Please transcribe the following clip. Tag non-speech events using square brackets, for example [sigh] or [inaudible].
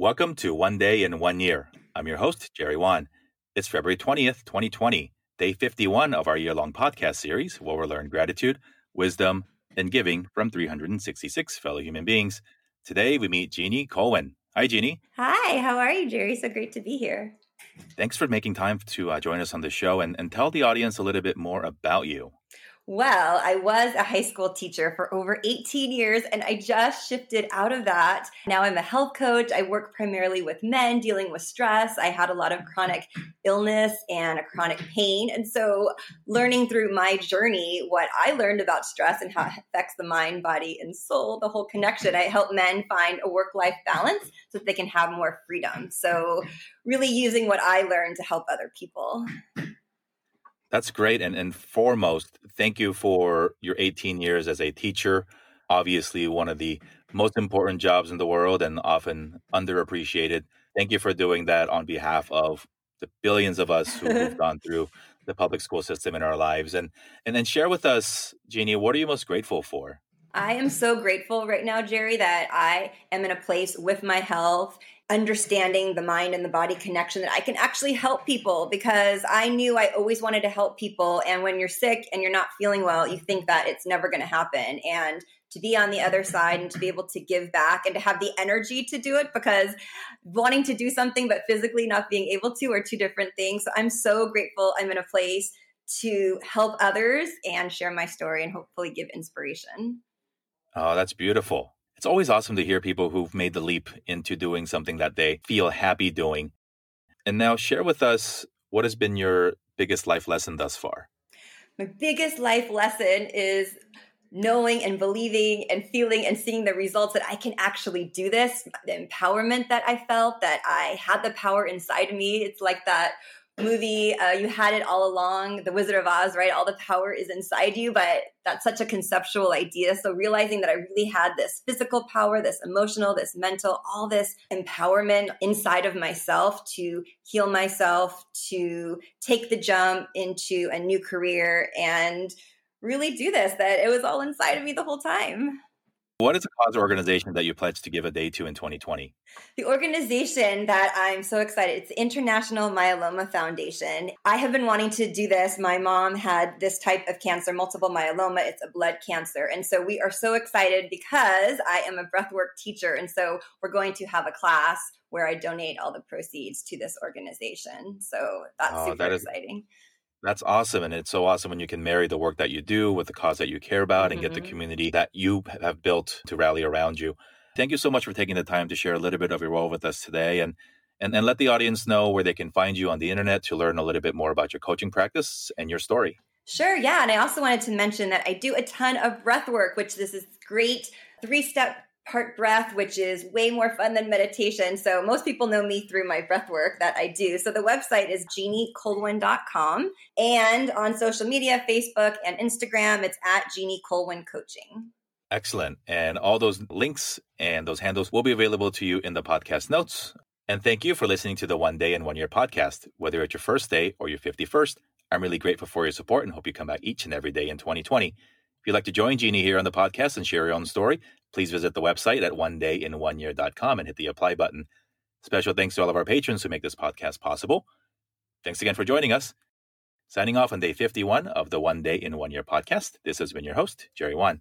Welcome to One Day in One Year. I'm your host, Jerry Won. It's February 20th, 2020, day 51 of our year long podcast series where we'll learn gratitude, wisdom, and giving from 366 fellow human beings. Today we meet Jeannie Cohen. Hi, Jeannie. Hi, how are you, Jerry? So great to be here. Thanks for making time to uh, join us on the show and, and tell the audience a little bit more about you. Well, I was a high school teacher for over 18 years and I just shifted out of that. Now I'm a health coach. I work primarily with men dealing with stress. I had a lot of chronic illness and a chronic pain. And so, learning through my journey what I learned about stress and how it affects the mind, body, and soul, the whole connection, I help men find a work life balance so that they can have more freedom. So, really using what I learned to help other people. That's great. And, and foremost, thank you for your 18 years as a teacher. Obviously, one of the most important jobs in the world and often underappreciated. Thank you for doing that on behalf of the billions of us who have [laughs] gone through the public school system in our lives. And and then share with us, Jeannie, what are you most grateful for? I am so grateful right now, Jerry, that I am in a place with my health understanding the mind and the body connection that I can actually help people because I knew I always wanted to help people. And when you're sick and you're not feeling well, you think that it's never going to happen. And to be on the other side and to be able to give back and to have the energy to do it because wanting to do something but physically not being able to are two different things. So I'm so grateful I'm in a place to help others and share my story and hopefully give inspiration. Oh, that's beautiful. It's always awesome to hear people who've made the leap into doing something that they feel happy doing. And now share with us what has been your biggest life lesson thus far. My biggest life lesson is knowing and believing and feeling and seeing the results that I can actually do this, the empowerment that I felt, that I had the power inside me. It's like that movie uh, you had it all along. The wizard of oz right? All the power is inside you but that's such a conceptual idea. So realizing that i really had this physical power this emotional this mental all this empowerment inside of myself to heal myself to take the jump into a new career and really do this that it was all inside of me the whole time what is the cause or organization that you pledged to give a day to in 2020? The organization that I'm so excited, it's the International Myeloma Foundation. I have been wanting to do this. My mom had this type of cancer, multiple myeloma. It's a blood cancer. And so we are so excited because I am a breathwork teacher. And so we're going to have a class where I donate all the proceeds to this organization. So that's oh, super that is, exciting. That's awesome. And it's so awesome when you can marry the work that you do with the cause that you care about mm-hmm. and get the mm-hmm. community that you have built to rally around you. Thank you so much for taking the time to share a little bit of your role with us today and and, and let the audience know where they can find you on the internet to learn a little bit more about your coaching practice and your story. Sure, yeah. And I also wanted to mention that I do a ton of breath work, which this is great three step part breath, which is way more fun than meditation. So most people know me through my breath work that I do. So the website is jeanniecolwyn.com. And on social media, Facebook and Instagram, it's at Jeannie Colwyn Coaching. Excellent. And all those links and those handles will be available to you in the podcast notes. And thank you for listening to the One Day and One Year podcast. Whether it's your first day or your 51st, I'm really grateful for your support and hope you come back each and every day in 2020. If you'd like to join Jeannie here on the podcast and share your own story, please visit the website at one day in one year.com and hit the apply button. Special thanks to all of our patrons who make this podcast possible. Thanks again for joining us. Signing off on day 51 of the One Day in One Year podcast, this has been your host, Jerry Won.